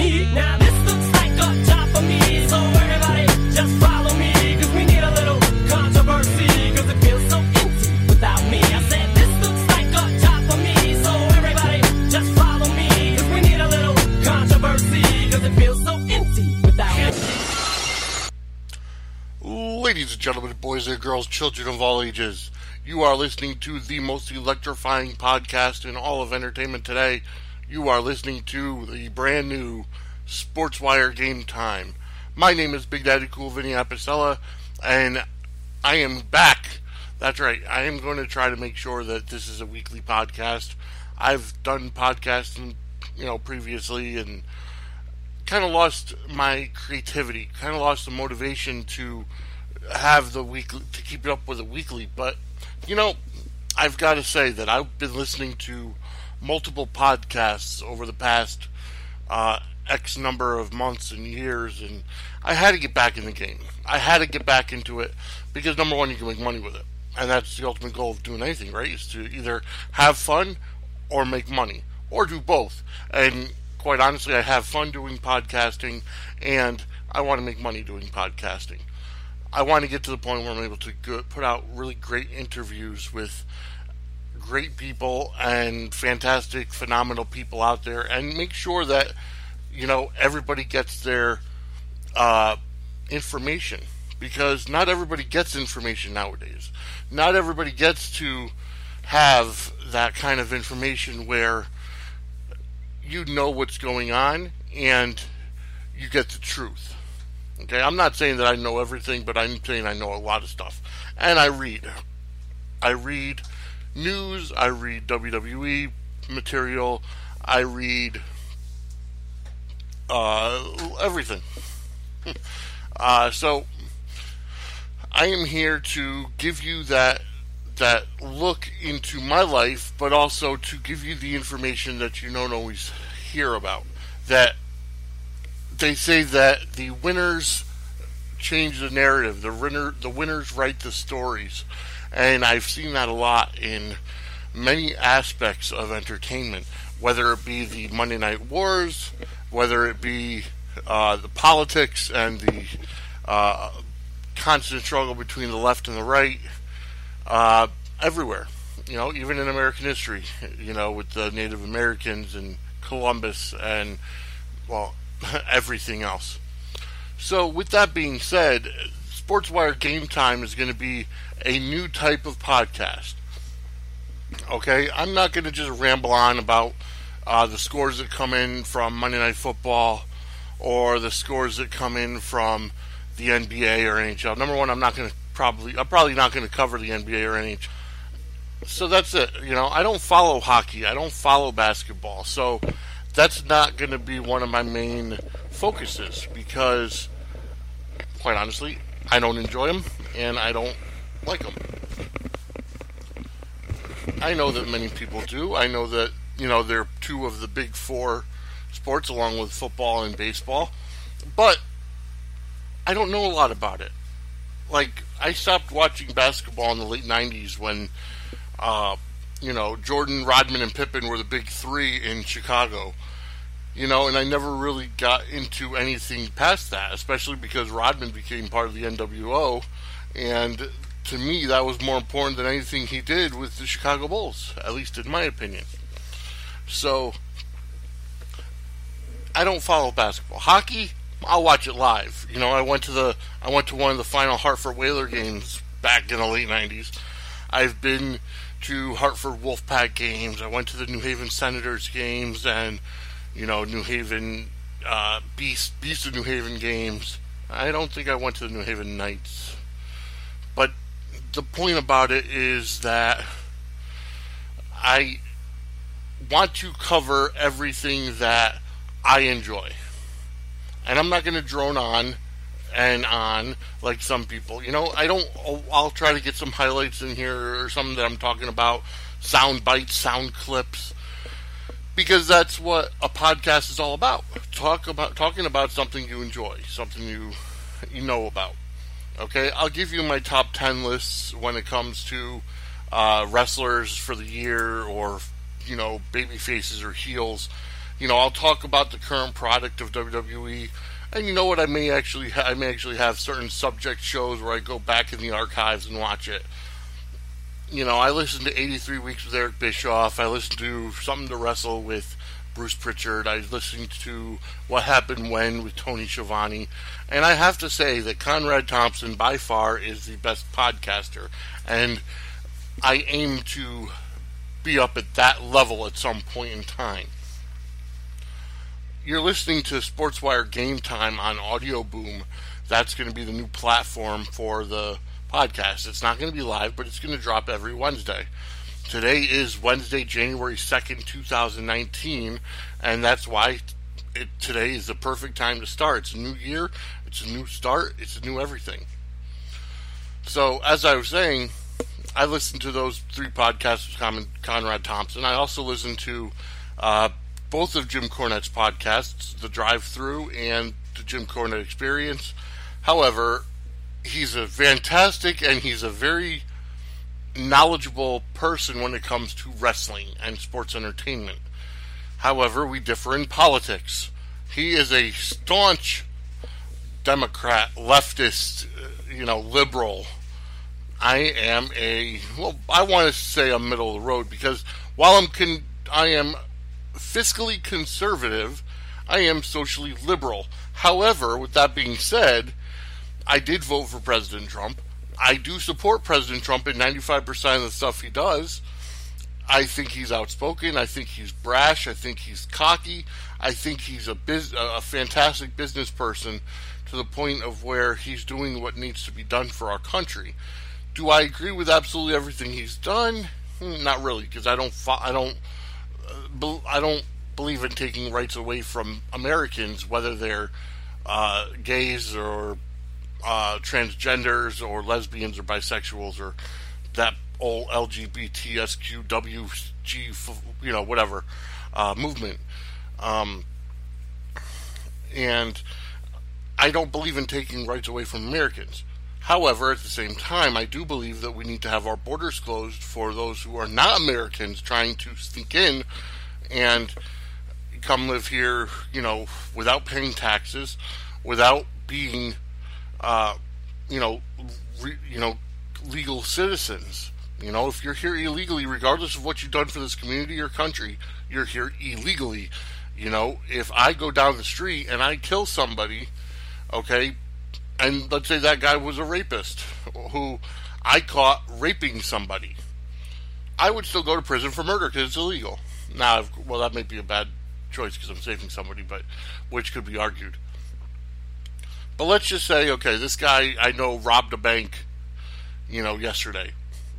Me. Now this looks like a job for me, so everybody just follow me, cause we need a little controversy, cause it feels so empty without me. I said this looks like a job for me, so everybody just follow me, cause we need a little controversy, cause it feels so empty without me. Ladies and gentlemen, boys and girls, children of all ages, you are listening to the most electrifying podcast in all of entertainment today. You are listening to the brand new SportsWire Game Time. My name is Big Daddy Cool Vinny Apicella, and I am back. That's right. I am going to try to make sure that this is a weekly podcast. I've done podcasting, you know, previously, and kind of lost my creativity, kind of lost the motivation to have the weekly to keep it up with a weekly. But you know, I've got to say that I've been listening to multiple podcasts over the past uh, X number of months and years, and I had to get back in the game. I had to get back into it because number one, you can make money with it, and that's the ultimate goal of doing anything, right? Is to either have fun or make money, or do both. And quite honestly, I have fun doing podcasting, and I want to make money doing podcasting. I want to get to the point where I'm able to put out really great interviews with great people and fantastic, phenomenal people out there, and make sure that you know everybody gets their uh, information because not everybody gets information nowadays. Not everybody gets to have that kind of information where you know what's going on and you get the truth. Okay, I'm not saying that I know everything, but I'm saying I know a lot of stuff. And I read. I read news, I read WWE material, I read uh, everything. uh, so I am here to give you that that look into my life, but also to give you the information that you don't always hear about. That they say that the winners change the narrative. The winner, the winners write the stories, and I've seen that a lot in many aspects of entertainment. Whether it be the Monday Night Wars, whether it be uh, the politics and the uh, constant struggle between the left and the right, uh, everywhere. You know, even in American history, you know, with the Native Americans and Columbus and well, everything else. So, with that being said, SportsWire Game Time is going to be a new type of podcast. Okay, I'm not going to just ramble on about uh, the scores that come in from Monday Night Football or the scores that come in from the NBA or NHL. Number one, I'm not going to probably, I'm probably not going to cover the NBA or NHL. So that's it. You know, I don't follow hockey. I don't follow basketball. So that's not going to be one of my main focuses because, quite honestly, I don't enjoy them and I don't like them. I know that many people do. I know that, you know, they're two of the big four sports along with football and baseball. But I don't know a lot about it. Like, I stopped watching basketball in the late 90s when, uh, you know, Jordan, Rodman, and Pippen were the big three in Chicago. You know, and I never really got into anything past that, especially because Rodman became part of the NWO, and to me, that was more important than anything he did with the Chicago Bulls, at least in my opinion. So, I don't follow basketball. Hockey, I'll watch it live. You know, I went to the I went to one of the final Hartford Whaler games back in the late '90s. I've been to Hartford Wolfpack games. I went to the New Haven Senators games and you know New Haven uh, Beast Beast of New Haven games. I don't think I went to the New Haven Knights, but the point about it is that I want to cover everything that I enjoy. And I'm not going to drone on and on like some people. You know, I don't, I'll try to get some highlights in here or something that I'm talking about, sound bites, sound clips, because that's what a podcast is all about. Talk about, talking about something you enjoy, something you, you know about. Okay, I'll give you my top 10 lists when it comes to uh, wrestlers for the year or, you know, baby faces or heels. You know, I'll talk about the current product of WWE. And you know what? I may actually ha- I may actually have certain subject shows where I go back in the archives and watch it. You know, I listened to 83 Weeks with Eric Bischoff. I listened to Something to Wrestle with Bruce Pritchard. I listened to What Happened When with Tony Schiavone. And I have to say that Conrad Thompson, by far, is the best podcaster. And I aim to be up at that level at some point in time. You're listening to SportsWire Game Time on Audio Boom. That's going to be the new platform for the podcast. It's not going to be live, but it's going to drop every Wednesday. Today is Wednesday, January 2nd, 2019, and that's why it, today is the perfect time to start. It's a new year, it's a new start, it's a new everything. So, as I was saying, I listened to those three podcasts with Con- Conrad Thompson. I also listened to uh, both of Jim Cornette's podcasts, The Drive Through and The Jim Cornette Experience. However, he's a fantastic and he's a very knowledgeable person when it comes to wrestling and sports entertainment. However, we differ in politics. He is a staunch Democrat, leftist, uh, you know, liberal. I am a well, I want to say I'm middle of the road because while I'm con- I am fiscally conservative, I am socially liberal. However, with that being said, I did vote for President Trump. I do support President Trump in 95% of the stuff he does. I think he's outspoken. I think he's brash. I think he's cocky. I think he's a biz- a fantastic business person to the point of where he's doing what needs to be done for our country. Do I agree with absolutely everything he's done? Hmm, Not really, because I don't. Fo- I don't. Uh, I don't believe in taking rights away from Americans, whether they're uh, gays or uh, transgenders or lesbians or bisexuals or that old LGBTSQWG, you know, whatever uh, movement. Um, and I don't believe in taking rights away from Americans. However, at the same time, I do believe that we need to have our borders closed for those who are not Americans trying to sneak in and come live here, you know, without paying taxes, without being, uh, you know, re, you know, legal citizens. You know, if you're here illegally, regardless of what you've done for this community or country, you're here illegally. You know, if I go down the street and I kill somebody, okay, and let's say that guy was a rapist who I caught raping somebody, I would still go to prison for murder because it's illegal. Now, well, that may be a bad choice because I'm saving somebody, but which could be argued. But let's just say, okay, this guy I know robbed a bank, you know, yesterday.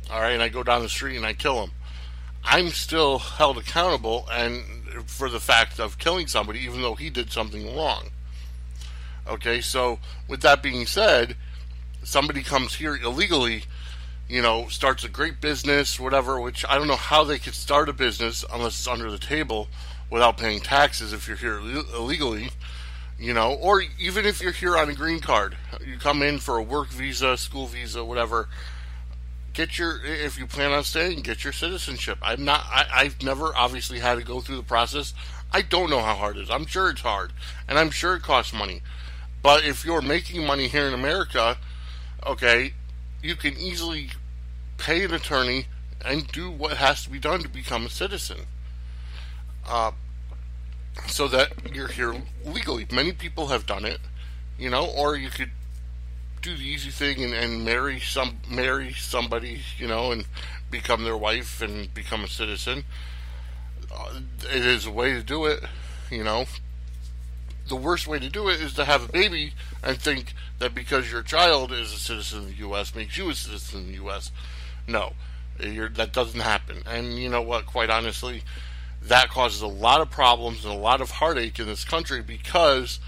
All right, and I go down the street and I kill him. I'm still held accountable and for the fact of killing somebody, even though he did something wrong. Okay, so with that being said, somebody comes here illegally, you know, starts a great business, whatever, which I don't know how they could start a business unless it's under the table without paying taxes if you're here Ill- illegally, you know, or even if you're here on a green card. You come in for a work visa, school visa, whatever. Get your, if you plan on staying, get your citizenship. I'm not, I, I've never obviously had to go through the process. I don't know how hard it is. I'm sure it's hard, and I'm sure it costs money. But if you're making money here in America, okay, you can easily pay an attorney and do what has to be done to become a citizen. Uh, so that you're here legally. Many people have done it, you know, or you could do the easy thing and, and marry some marry somebody, you know, and become their wife and become a citizen. Uh, it is a way to do it, you know. The worst way to do it is to have a baby and think that because your child is a citizen of the U.S. makes you a citizen of the U.S. No, that doesn't happen. And you know what? Quite honestly, that causes a lot of problems and a lot of heartache in this country because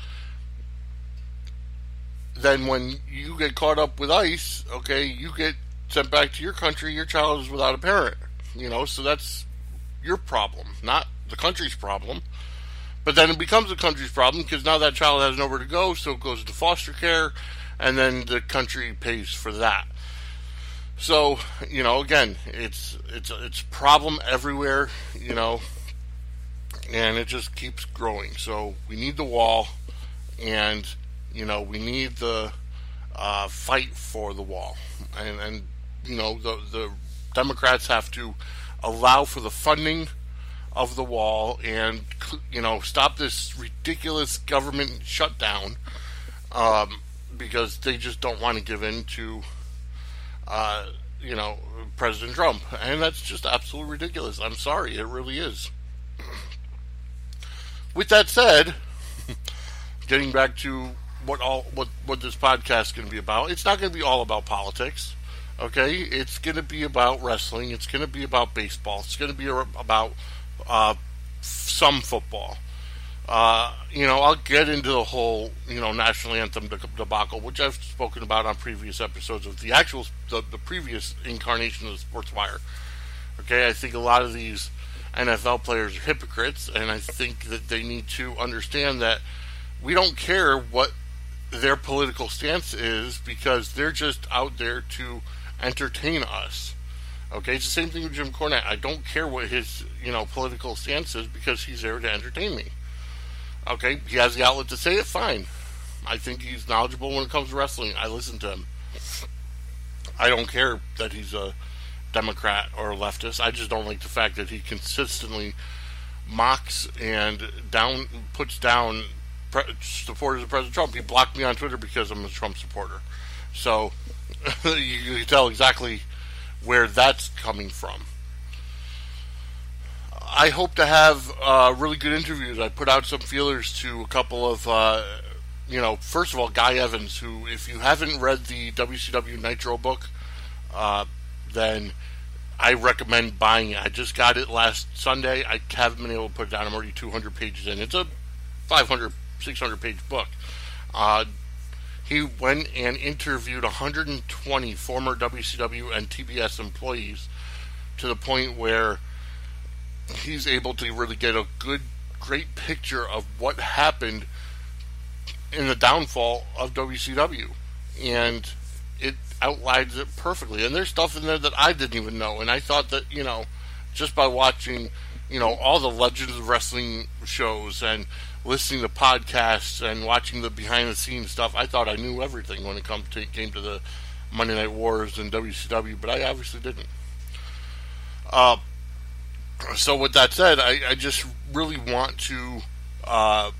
then when you get caught up with ICE, okay, you get sent back to your country, your child is without a parent. You know, so that's your problem, not the country's problem. But then it becomes the country's problem because now that child has nowhere to go, so it goes into foster care, and then the country pays for that. So you know, again, it's it's it's problem everywhere. You know, and it just keeps growing. So we need the wall, and you know we need the uh, fight for the wall, and and you know the the Democrats have to allow for the funding of the wall and you know stop this ridiculous government shutdown um, because they just don't want to give in to uh, you know President Trump, and that's just absolutely ridiculous. I'm sorry, it really is. With that said, getting back to what all what what this podcast is going to be about, it's not going to be all about politics. Okay, it's going to be about wrestling. It's going to be about baseball. It's going to be about uh, some football. Uh, you know, I'll get into the whole you know national anthem debacle, which I've spoken about on previous episodes of the actual the, the previous incarnation of Sports Wire. Okay, I think a lot of these NFL players are hypocrites, and I think that they need to understand that we don't care what their political stance is because they're just out there to entertain us. Okay, it's the same thing with Jim Cornette. I don't care what his you know political stance is because he's there to entertain me. Okay, he has the outlet to say it. Fine. I think he's knowledgeable when it comes to wrestling. I listen to him. I don't care that he's a Democrat or leftist. I just don't like the fact that he consistently mocks and down puts down pre- supporters of President Trump. He blocked me on Twitter because I'm a Trump supporter. So you, can tell exactly where that's coming from. I hope to have uh, really good interviews. I put out some feelers to a couple of, uh, you know, first of all, Guy Evans, who, if you haven't read the WCW Nitro book, uh, then I recommend buying it. I just got it last Sunday. I haven't been able to put it down. I'm already 200 pages in. It's a 500, 600 page book. Uh, he went and interviewed 120 former WCW and TBS employees to the point where he's able to really get a good, great picture of what happened in the downfall of WCW. And it outlines it perfectly. And there's stuff in there that I didn't even know. And I thought that, you know, just by watching, you know, all the Legends of Wrestling shows and listening to podcasts and watching the behind the scenes stuff, I thought I knew everything when it come to, came to the Monday Night Wars and WCW, but I obviously didn't. Uh, so with that said, I, I just really want to uh,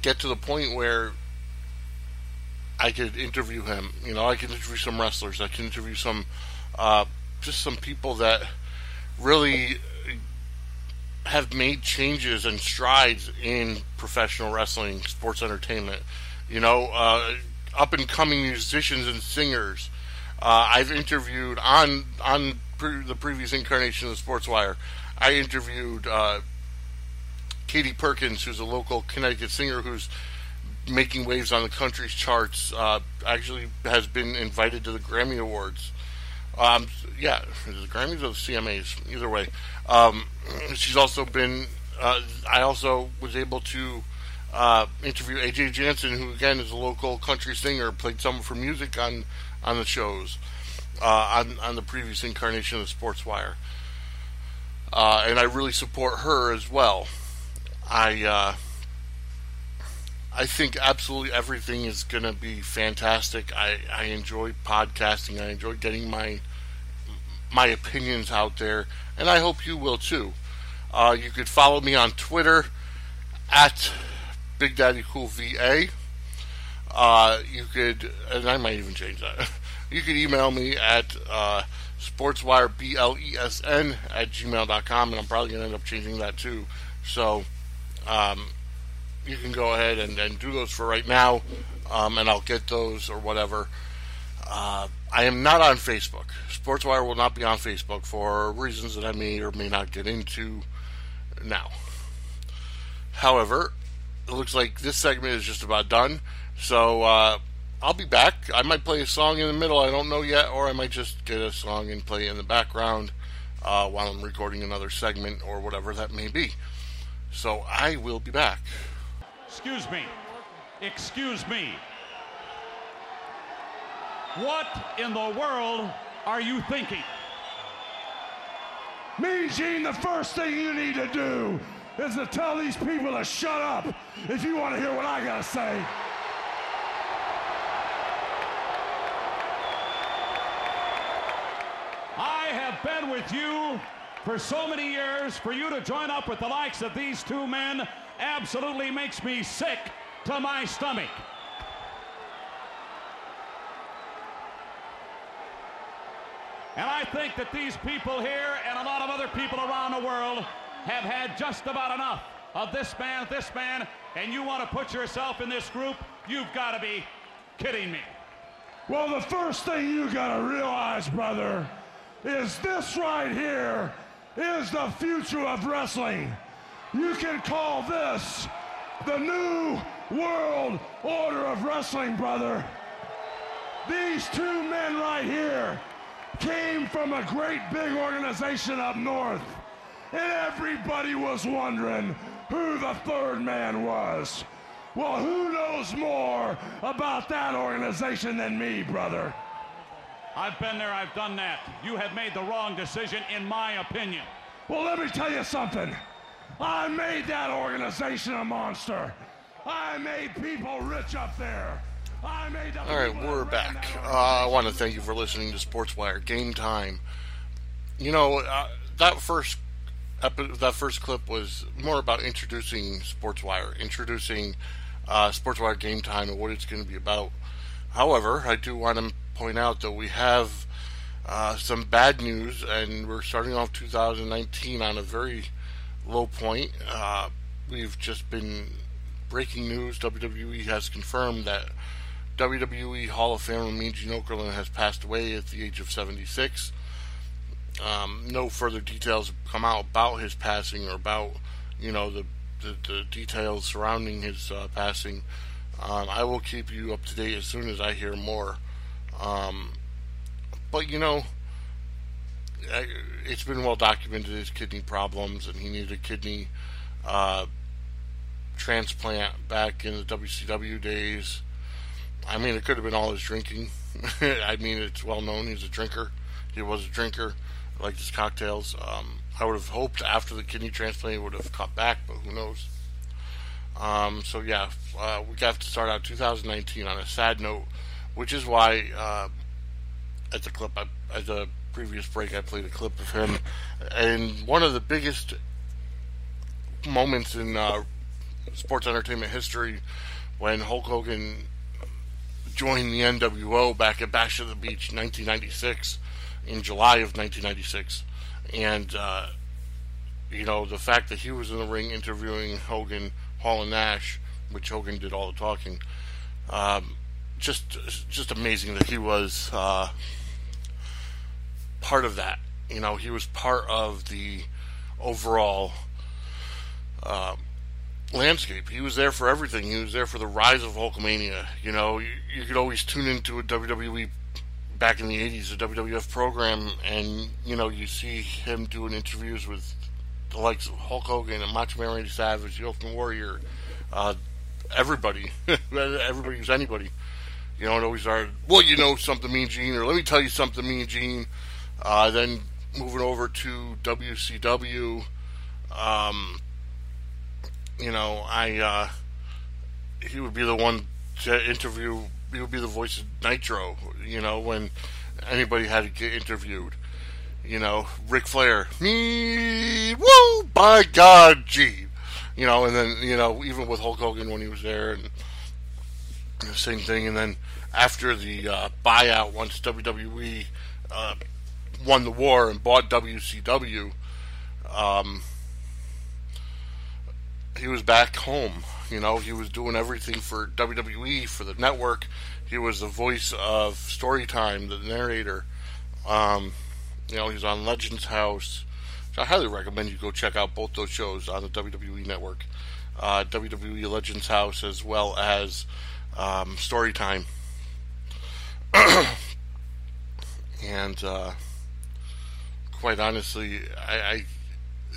get to the point where I could interview him. You know, I could interview some wrestlers. I can interview some, uh, just some people that really have made changes and strides in professional wrestling, sports entertainment. You know, uh, up and coming musicians and singers. Uh, I've interviewed on on pre- the previous incarnation of the Sports Wire. I interviewed uh, Katie Perkins, who's a local Connecticut singer who's making waves on the country's charts. Uh, actually, has been invited to the Grammy Awards. Um, yeah, the Grammys or the CMAs, either way. Um, she's also been. Uh, I also was able to uh, interview AJ Jansen, who again is a local country singer, played some of her music on on the shows, uh, on on the previous incarnation of Sports Wire. uh, and I really support her as well. I uh, I think absolutely everything is going to be fantastic. I, I enjoy podcasting. I enjoy getting my my opinions out there, and I hope you will too. Uh, you could follow me on Twitter at Big Daddy Cool VA. Uh, you could, and I might even change that. You could email me at uh, sportswireblesn at gmail.com, and I'm probably going to end up changing that too. So um, you can go ahead and, and do those for right now, um, and I'll get those or whatever. Uh, I am not on Facebook. Sportswire will not be on Facebook for reasons that I may or may not get into now. However, it looks like this segment is just about done. So uh, I'll be back. I might play a song in the middle. I don't know yet, or I might just get a song and play in the background uh, while I'm recording another segment or whatever that may be. So I will be back. Excuse me. Excuse me. What in the world are you thinking? Mean Gene, the first thing you need to do is to tell these people to shut up if you want to hear what I gotta say. I have been with you for so many years. For you to join up with the likes of these two men absolutely makes me sick to my stomach. And I think that these people here and a lot of other people around the world have had just about enough of this man, this man, and you want to put yourself in this group? You've got to be kidding me. Well, the first thing you gotta realize, brother, is this right here is the future of wrestling. You can call this the new world order of wrestling, brother. These two men right here came from a great big organization up north, and everybody was wondering who the third man was. Well, who knows more about that organization than me, brother? I've been there, I've done that. You have made the wrong decision, in my opinion. Well, let me tell you something. I made that organization a monster. I made people rich up there. I made the All right, we're back. Uh, I want to thank you for listening to Sportswire Game Time. You know uh, that first epi- that first clip was more about introducing Sportswire, introducing uh, Sportswire Game Time and what it's going to be about. However, I do want to point out that we have uh, some bad news, and we're starting off 2019 on a very low point. Uh, we've just been breaking news. WWE has confirmed that WWE Hall of Famer Mean Gene Okerlund has passed away at the age of 76. Um, no further details have come out about his passing or about, you know, the the, the details surrounding his uh, passing. Um, I will keep you up to date as soon as I hear more. Um, but you know, it's been well documented his kidney problems, and he needed a kidney uh, transplant back in the WCW days. I mean, it could have been all his drinking. I mean, it's well known he's a drinker. He was a drinker, liked his cocktails. Um, I would have hoped after the kidney transplant he would have cut back, but who knows? Um, so yeah, uh, we got to start out 2019 on a sad note, which is why uh, at the clip, I, at the previous break, I played a clip of him, and one of the biggest moments in uh, sports entertainment history when Hulk Hogan joined the NWO back at Bash at the Beach, 1996, in July of 1996, and uh, you know the fact that he was in the ring interviewing Hogan, Hall and Nash, which Hogan did all the talking. Um, just, just amazing that he was uh, part of that. You know, he was part of the overall um, landscape. He was there for everything. He was there for the rise of Hulkamania. You know, you, you could always tune into a WWE back in the 80s, a WWF program, and, you know, you see him doing interviews with the likes of Hulk Hogan and Macho Man Randy Savage, the Ultimate Warrior, uh, everybody, everybody who's anybody. You know, it always started, well, you know something, Mean Gene, or let me tell you something, Mean Gene. Uh, then moving over to WCW, um, you know, I uh, he would be the one to interview. He would be the voice of Nitro. You know, when anybody had to get interviewed. You know, Ric Flair, me, woo, by God, gee. You know, and then you know, even with Hulk Hogan when he was there, and the same thing. And then after the uh, buyout, once WWE uh, won the war and bought WCW, um, he was back home. You know, he was doing everything for WWE for the network. He was the voice of Storytime, the narrator. Um, you know, he's on Legends House. So I highly recommend you go check out both those shows on the WWE network. Uh, WWE Legends House as well as um, Storytime. and uh, quite honestly, I, I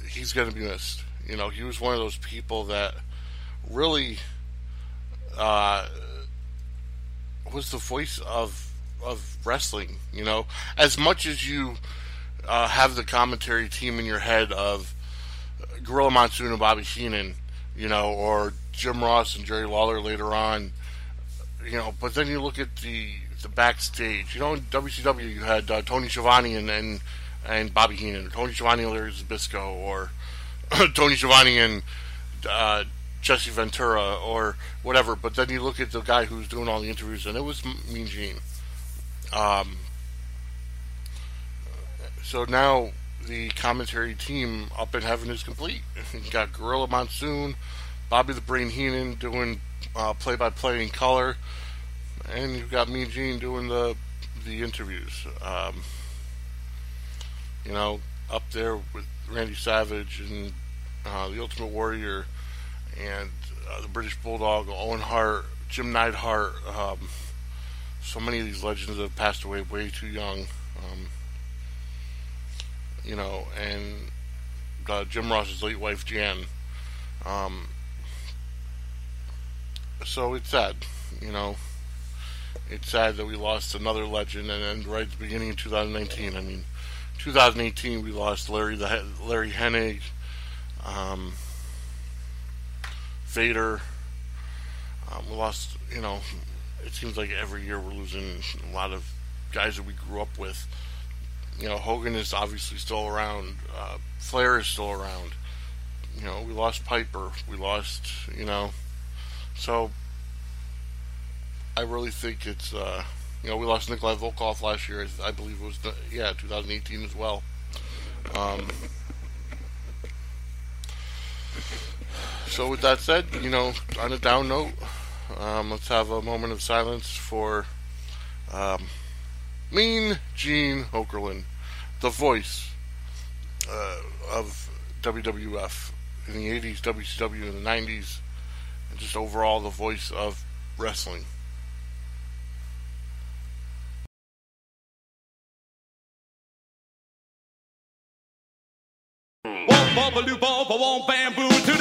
he's going to be missed. You know, he was one of those people that really uh, was the voice of of wrestling. You know, as much as you uh, have the commentary team in your head of Gorilla Monsoon and Bobby Heenan, you know, or Jim Ross and Jerry Lawler later on, you know, but then you look at the the backstage. You know, in WCW you had uh, Tony Schiavone and, and and Bobby Heenan, or Tony Schiavone and Larry Zbyszko, or Tony Schiavone and uh, Jesse Ventura, or whatever. But then you look at the guy who's doing all the interviews, and it was Mean Gene. Um, so now the commentary team up in heaven is complete. You've got Gorilla Monsoon, Bobby the Brain Heenan doing play by play in color, and you've got Mean Gene doing the the interviews. Um, you know, up there with Randy Savage and uh, the Ultimate Warrior and uh, the British Bulldog, Owen Hart, Jim Neidhart. Um, so many of these legends have passed away way too young. Um, you know, and uh, Jim Ross's late wife Jan. Um, so it's sad, you know. It's sad that we lost another legend, and then right at the beginning of 2019, I mean, 2018 we lost Larry the Larry Hennig, um, Vader. Um, we lost, you know, it seems like every year we're losing a lot of guys that we grew up with. You know, Hogan is obviously still around. Uh, Flair is still around. You know, we lost Piper. We lost, you know, so I really think it's, uh, you know, we lost Nikolai Volkov last year. I believe it was, the, yeah, 2018 as well. Um, so with that said, you know, on a down note, um, let's have a moment of silence for um, Mean Gene Okerlund, the voice uh, of WWF in the 80s, WCW in the 90s, and just overall the voice of wrestling. A womp bamboo to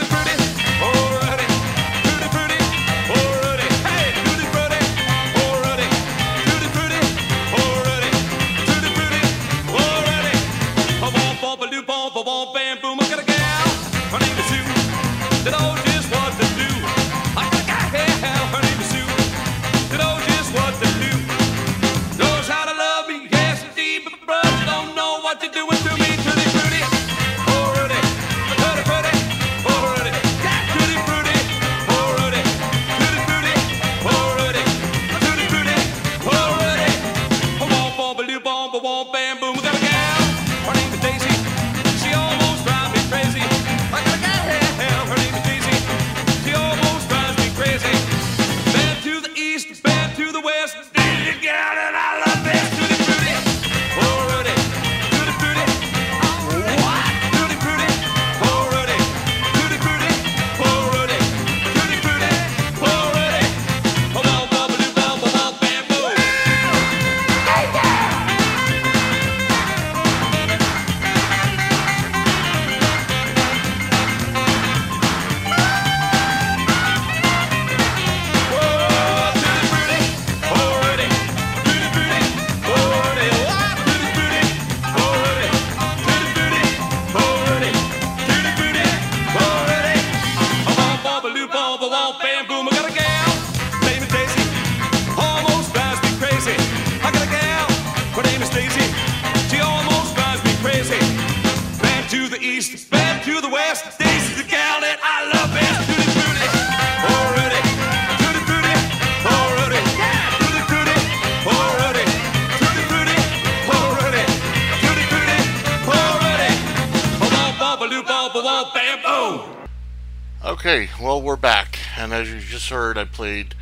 Okay, well, we're back. And as you just heard, I played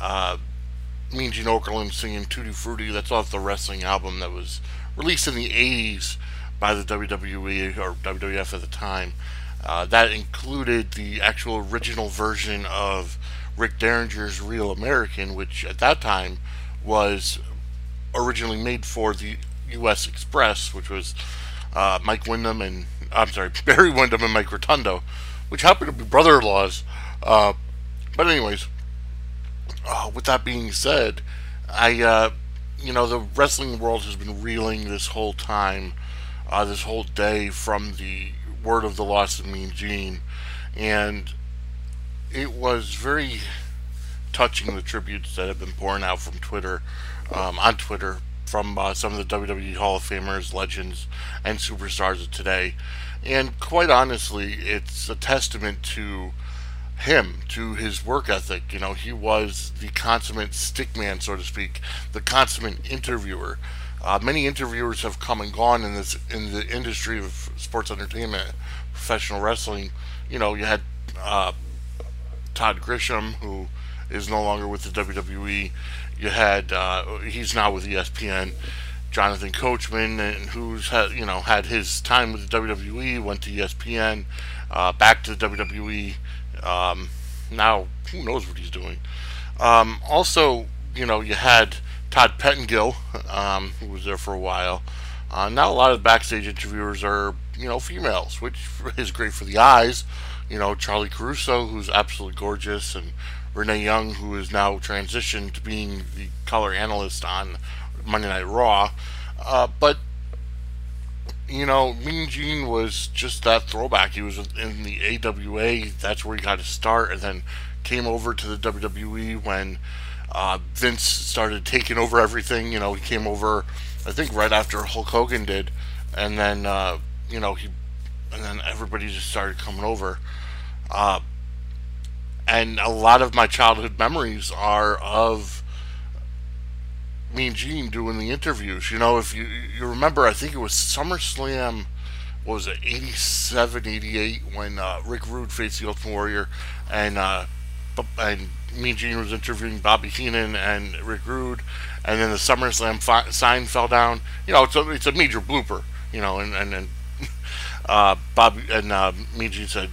uh, Mean Gene Okerlund singing Tutti Frutti. That's off the wrestling album that was released in the 80s by the WWE or WWF at the time. Uh, that included the actual original version of Rick Derringer's Real American, which at that time was originally made for the U.S. Express, which was uh, Mike Windham and I'm sorry, Barry Windham and Mike Rotundo, which happened to be brother-in-laws. Uh, but anyways, uh, with that being said, I uh, you know the wrestling world has been reeling this whole time, uh, this whole day from the word of the loss of Mean Gene, and it was very touching the tributes that have been pouring out from Twitter, um, on Twitter, from uh, some of the WWE Hall of Famers, legends, and superstars of today. And quite honestly, it's a testament to him, to his work ethic. You know, he was the consummate stickman, so to speak, the consummate interviewer. Uh, many interviewers have come and gone in this in the industry of sports entertainment, professional wrestling. You know, you had uh, Todd Grisham, who is no longer with the WWE. You had uh, he's now with ESPN. Jonathan Coachman, and who's had you know had his time with the WWE, went to ESPN, uh, back to the WWE. Um, now who knows what he's doing? Um, also, you know, you had Todd Pettengill, um, who was there for a while. Uh, now a lot of backstage interviewers are you know females, which is great for the eyes. You know, Charly Caruso, who's absolutely gorgeous, and Renee Young, who is now transitioned to being the color analyst on Monday Night Raw. Uh, but you know, Mean Gene was just that throwback. He was in the AWA. That's where he got his start, and then came over to the WWE when uh, Vince started taking over everything. You know, he came over, I think, right after Hulk Hogan did, and then uh, you know he, and then everybody just started coming over. Uh, and a lot of my childhood memories are of Mean Gene doing the interviews. You know, if you you remember, I think it was SummerSlam. What was it 87, 88 when uh, Rick Rude faced the Ultimate Warrior, and uh, and Mean Gene was interviewing Bobby Heenan and Rick Rude, and then the SummerSlam fi- sign fell down. You know, it's a it's a major blooper. You know, and and, and uh, Bobby and uh, Mean Gene said,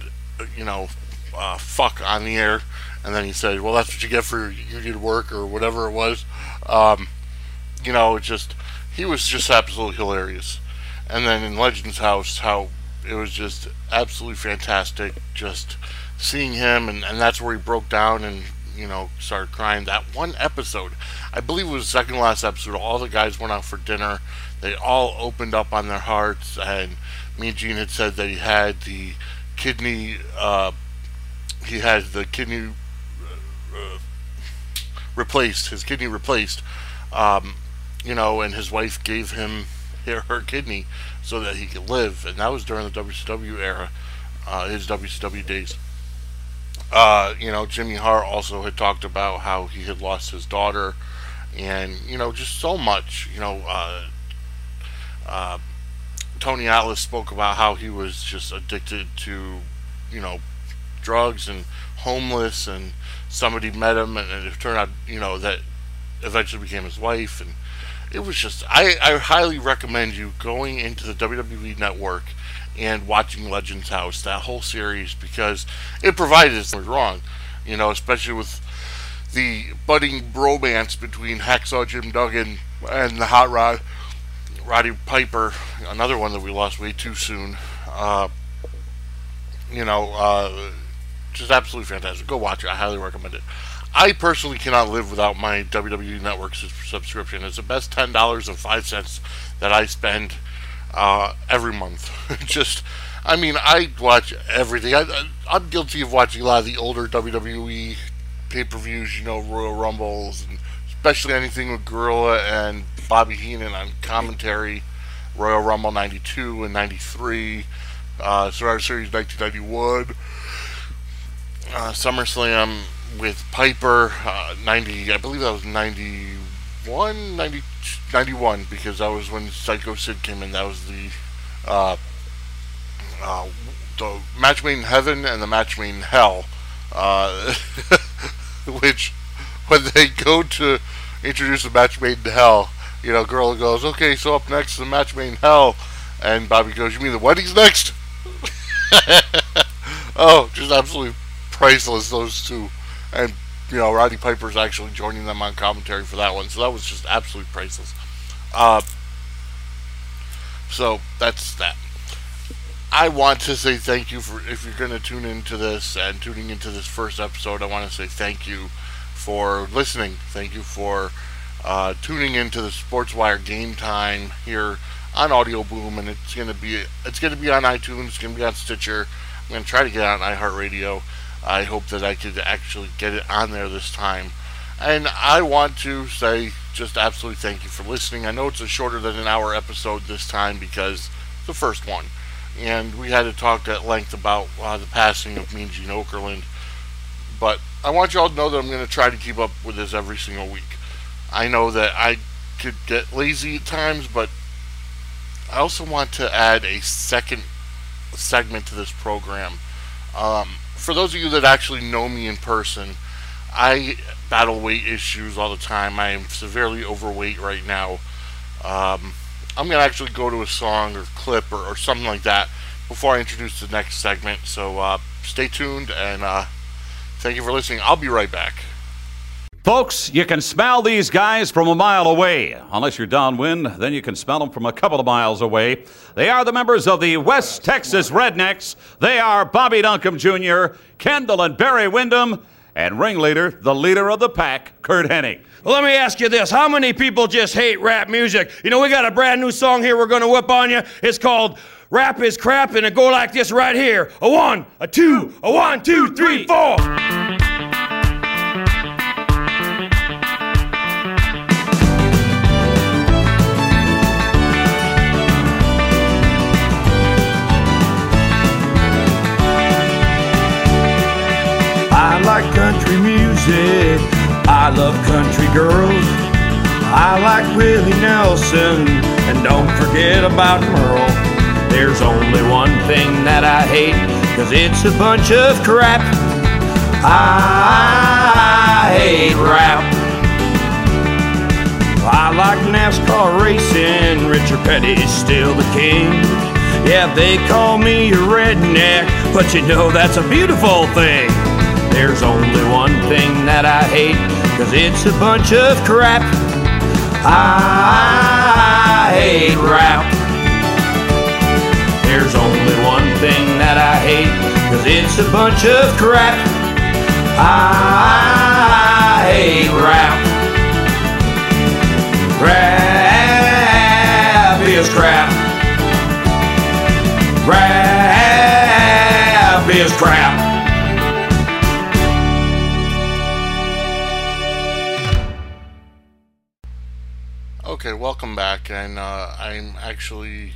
you know, uh, fuck on the air, and then he said, well, that's what you get for your union work or whatever it was. Um, you know, just he was just absolutely hilarious. And then in Legends House, how it was just absolutely fantastic. Just seeing him, and, and that's where he broke down and you know started crying. That one episode, I believe it was the second last episode. All the guys went out for dinner. They all opened up on their hearts, and Mean Gene had said that he had the kidney. Uh, he had the kidney uh, replaced. His kidney replaced. Um, you know, and his wife gave him her, kidney so that he could live, and that was during the WCW era, uh, his WCW days. Uh, you know, Jimmy Hart also had talked about how he had lost his daughter, and you know, just so much. You know, uh, uh Tony Atlas spoke about how he was just addicted to, you know, drugs and homeless, and somebody met him, and, and it turned out, you know, that eventually became his wife, and it was just I, I highly recommend you going into the WWE network and watching Legends House, that whole series, because it provided something wrong, you know, especially with the budding bromance between Hacksaw Jim Duggan and the Hot Rod Roddy Piper, another one that we lost way too soon. Uh, you know, uh, just absolutely fantastic. Go watch it. I highly recommend it. I personally cannot live without my WWE Network subscription. It's the best ten dollars and five cents that I spend uh, every month. Just, I mean, I watch everything. I, I'm guilty of watching a lot of the older WWE pay-per-views. You know, Royal Rumbles, and especially anything with Gorilla and Bobby Heenan on commentary. Royal Rumble '92 and '93, uh, Survivor Series 1991, uh, SummerSlam with Piper, uh, 90, I believe that was 91, 90, 91, because that was when Psycho Sid came in. That was the uh, uh, the match made in heaven and the match made in hell, uh, which when they go to introduce the match made in hell, you know, Gorilla goes, okay, so up next is the match made in hell, and Bobby goes, you mean the wedding's next? oh, just absolutely priceless those two, and you know, Roddy Piper's actually joining them on commentary for that one, so that was just absolutely priceless. Uh, so that's that. I want to say thank you for if you're going to tune into this and tuning into this first episode. I want to say thank you for listening. Thank you for uh, tuning into the SportsWire Game Time here on Audio Boom, and it's going to be it's going to be on iTunes. It's going to be on Stitcher. I'm going to try to get on iHeartRadio. I hope that I could actually get it on there this time. And I want to say just absolutely thank you for listening. I know it's a shorter than an hour episode this time because the first one. And we had to talk at length about uh, the passing of Mean Gene Okerlund. But I want you all to know that I'm going to try to keep up with this every single week. I know that I could get lazy at times, but I also want to add a second segment to this program. Um, for those of you that actually know me in person, I battle weight issues all the time. I am severely overweight right now. Um, I'm going to actually go to a song or clip or, or, something like that before I introduce the next segment. So uh, stay tuned and uh, thank you for listening. I'll be right back. Folks, you can smell these guys from a mile away. Unless you're downwind, then you can smell them from a couple of miles away. They are the members of the West Texas Rednecks. They are Bobby Duncum Jr., Kendall and Barry Windham, and ringleader, the leader of the pack, Curt Hennig. Well, let me ask you this. How many people just hate rap music? You know, we got a brand new song here we're going to whip on you. It's called Rap is Crap, and it go like this right here. A one, a two, a one, two, three, four. I love country girls. I like Willie Nelson. And don't forget about Merle. There's only one thing that I hate, cause it's a bunch of crap. I hate rap. I like NASCAR racing. Richard Petty's still the king. Yeah, they call me a redneck, but you know that's a beautiful thing. There's only one thing that I hate, cause it's a bunch of crap. I hate rap. There's only one thing that I hate, cause it's a bunch of crap. I hate rap. Rap is crap. Rap is crap. Welcome back, and uh, I'm actually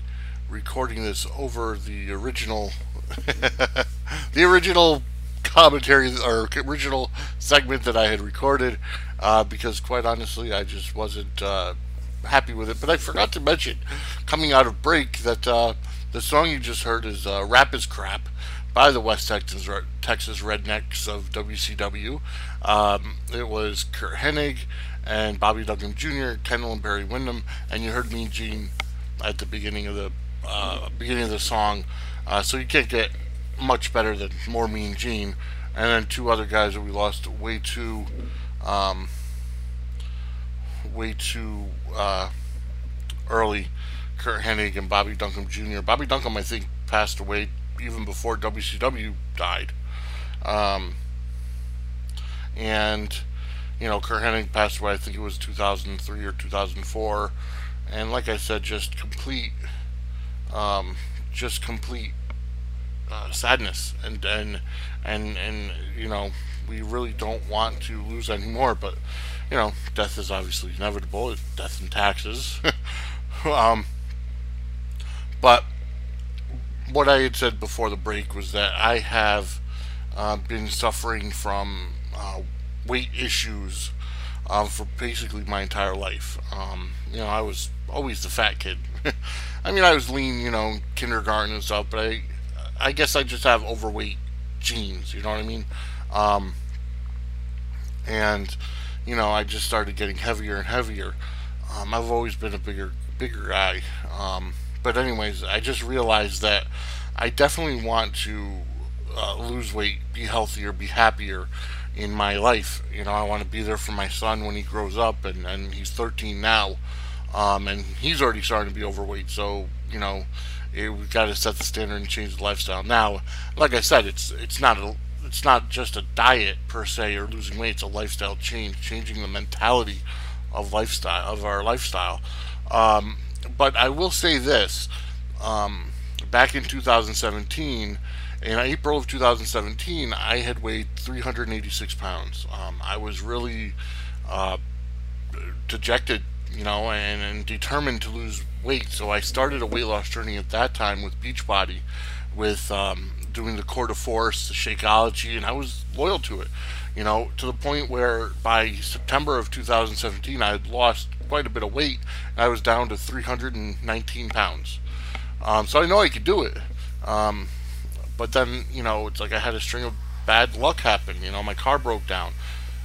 recording this over the original, the original commentary or original segment that I had recorded, uh, because quite honestly, I just wasn't uh, happy with it. But I forgot to mention, coming out of break, that uh, the song you just heard is uh, "Rap Is Crap" by the West Texas Texas Rednecks of WCW. Um, it was Curt Hennig and Bobby Duncum Jr., Kendall and Barry Windham, and you heard Mean Gene at the beginning of the uh, beginning of the song. Uh, so you can't get much better than more Mean Gene. And then two other guys that we lost way too, um, way too uh, early. Curt Hennig and Bobby Duncum Jr. Bobby Duncum, I think, passed away even before WCW died. Um, and you know, Curt Hennig passed away. I think it was 2003 or 2004, and like I said, just complete, um, just complete uh, sadness, and and and and you know, we really don't want to lose any more, but you know, death is obviously inevitable. Death and taxes. um, but what I had said before the break was that I have uh, been suffering from uh, weight issues um, for basically my entire life. Um, you know, I was always the fat kid. I mean, I was lean, you know, kindergarten and stuff, but I I guess I just have overweight genes. You know what I mean? Um, and you know, I just started getting heavier and heavier. Um, I've always been a bigger bigger guy. Um, but anyways, I just realized that I definitely want to uh, lose weight, be healthier, be happier in my life. You know, I want to be there for my son when he grows up, and, and he's 13 now, um, and he's already starting to be overweight. So you know, it, we've got to set the standard and change the lifestyle. Now, like I said, it's it's not a it's not just a diet per se or losing weight. It's a lifestyle change, changing the mentality of lifestyle of our lifestyle. Um, but I will say this: um, back in 2017, in April of 2017, I had weighed 386 pounds. Um, I was really uh, dejected, you know, and, and determined to lose weight. So I started a weight loss journey at that time with Beachbody, with um, doing the Core de Force, the Shakeology, and I was loyal to it. You know, to the point where by September of 2017, I had lost quite a bit of weight. I was down to 319 pounds. Um, so I know I could do it. Um, but then, you know, it's like I had a string of bad luck happen. You know, my car broke down,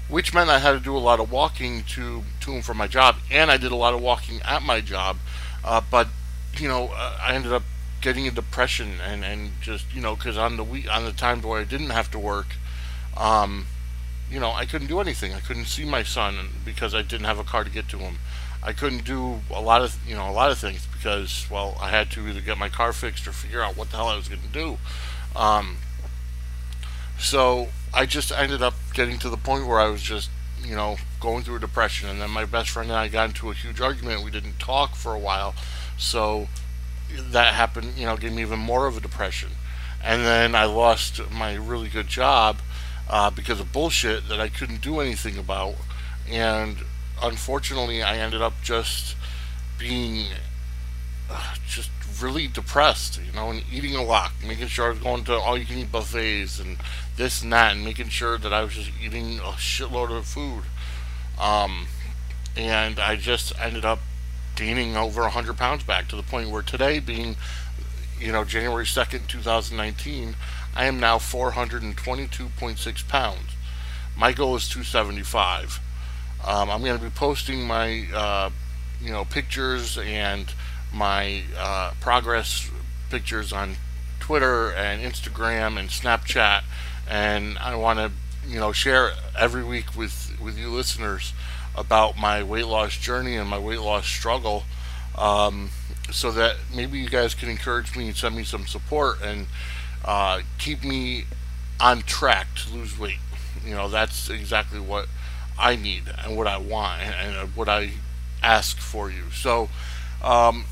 which meant I had to do a lot of walking to to and from my job, and I did a lot of walking at my job. Uh, but you know, uh, I ended up getting a depression and, and just you know because on the week on the times where I didn't have to work, um, you know, I couldn't do anything. I couldn't see my son because I didn't have a car to get to him. I couldn't do a lot of you know a lot of things because well I had to either get my car fixed or figure out what the hell I was going to do. Um, so I just ended up getting to the point where I was just you know going through a depression, and then my best friend and I got into a huge argument. We didn't talk for a while, so that happened. You know, gave me even more of a depression, and then I lost my really good job uh, because of bullshit that I couldn't do anything about, and unfortunately, I ended up just being uh, just really depressed, you know, and eating a lot, making sure I was going to all you can eat buffets and this and that, and making sure that I was just eating a shitload of food. Um, and I just ended up gaining over 100 pounds back to the point where today, being, you know, January 2nd, 2019, I am now 422.6 pounds. My goal is 275. Um, I'm going to be posting my, uh, you know, pictures and my uh, progress pictures on Twitter and Instagram and Snapchat, and I want to, you know, share every week with with you listeners about my weight loss journey and my weight loss struggle, um, so that maybe you guys can encourage me and send me some support and uh, keep me on track to lose weight. You know, that's exactly what I need and what I want and what I ask for you. So, um,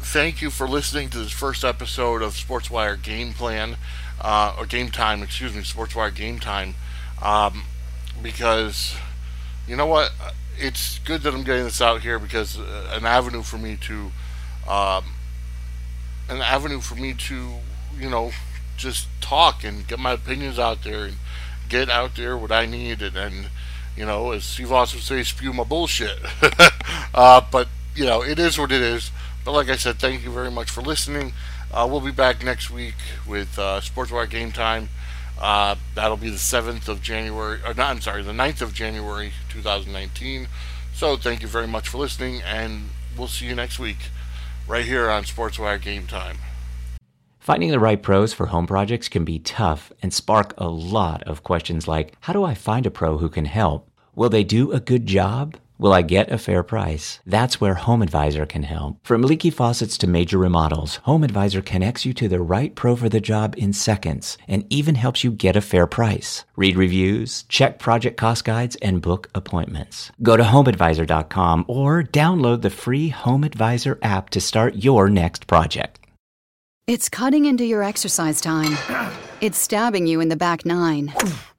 thank you for listening to this first episode of SportsWire Game Plan, uh, or Game Time, excuse me, SportsWire Game Time, um, because you know what? It's good that I'm getting this out here because uh, an avenue for me to, um, an avenue for me to, you know, just talk and get my opinions out there and get out there what I need and, and you know, as Steve Austin would say, spew my bullshit. uh, but you know, it is what it is. But like I said, thank you very much for listening. Uh, we'll be back next week with uh, SportsWire Game Time. Uh, that'll be the 7th of January, or not, I'm sorry, the 9th of January 2019. So thank you very much for listening, and we'll see you next week right here on SportsWire Game Time. Finding the right pros for home projects can be tough and spark a lot of questions like How do I find a pro who can help? Will they do a good job? Will I get a fair price? That's where Home Advisor can help. From leaky faucets to major remodels, Home Advisor connects you to the right pro for the job in seconds and even helps you get a fair price. Read reviews, check project cost guides, and book appointments. Go to homeadvisor.com or download the free Home Advisor app to start your next project. It's cutting into your exercise time. It's stabbing you in the back nine.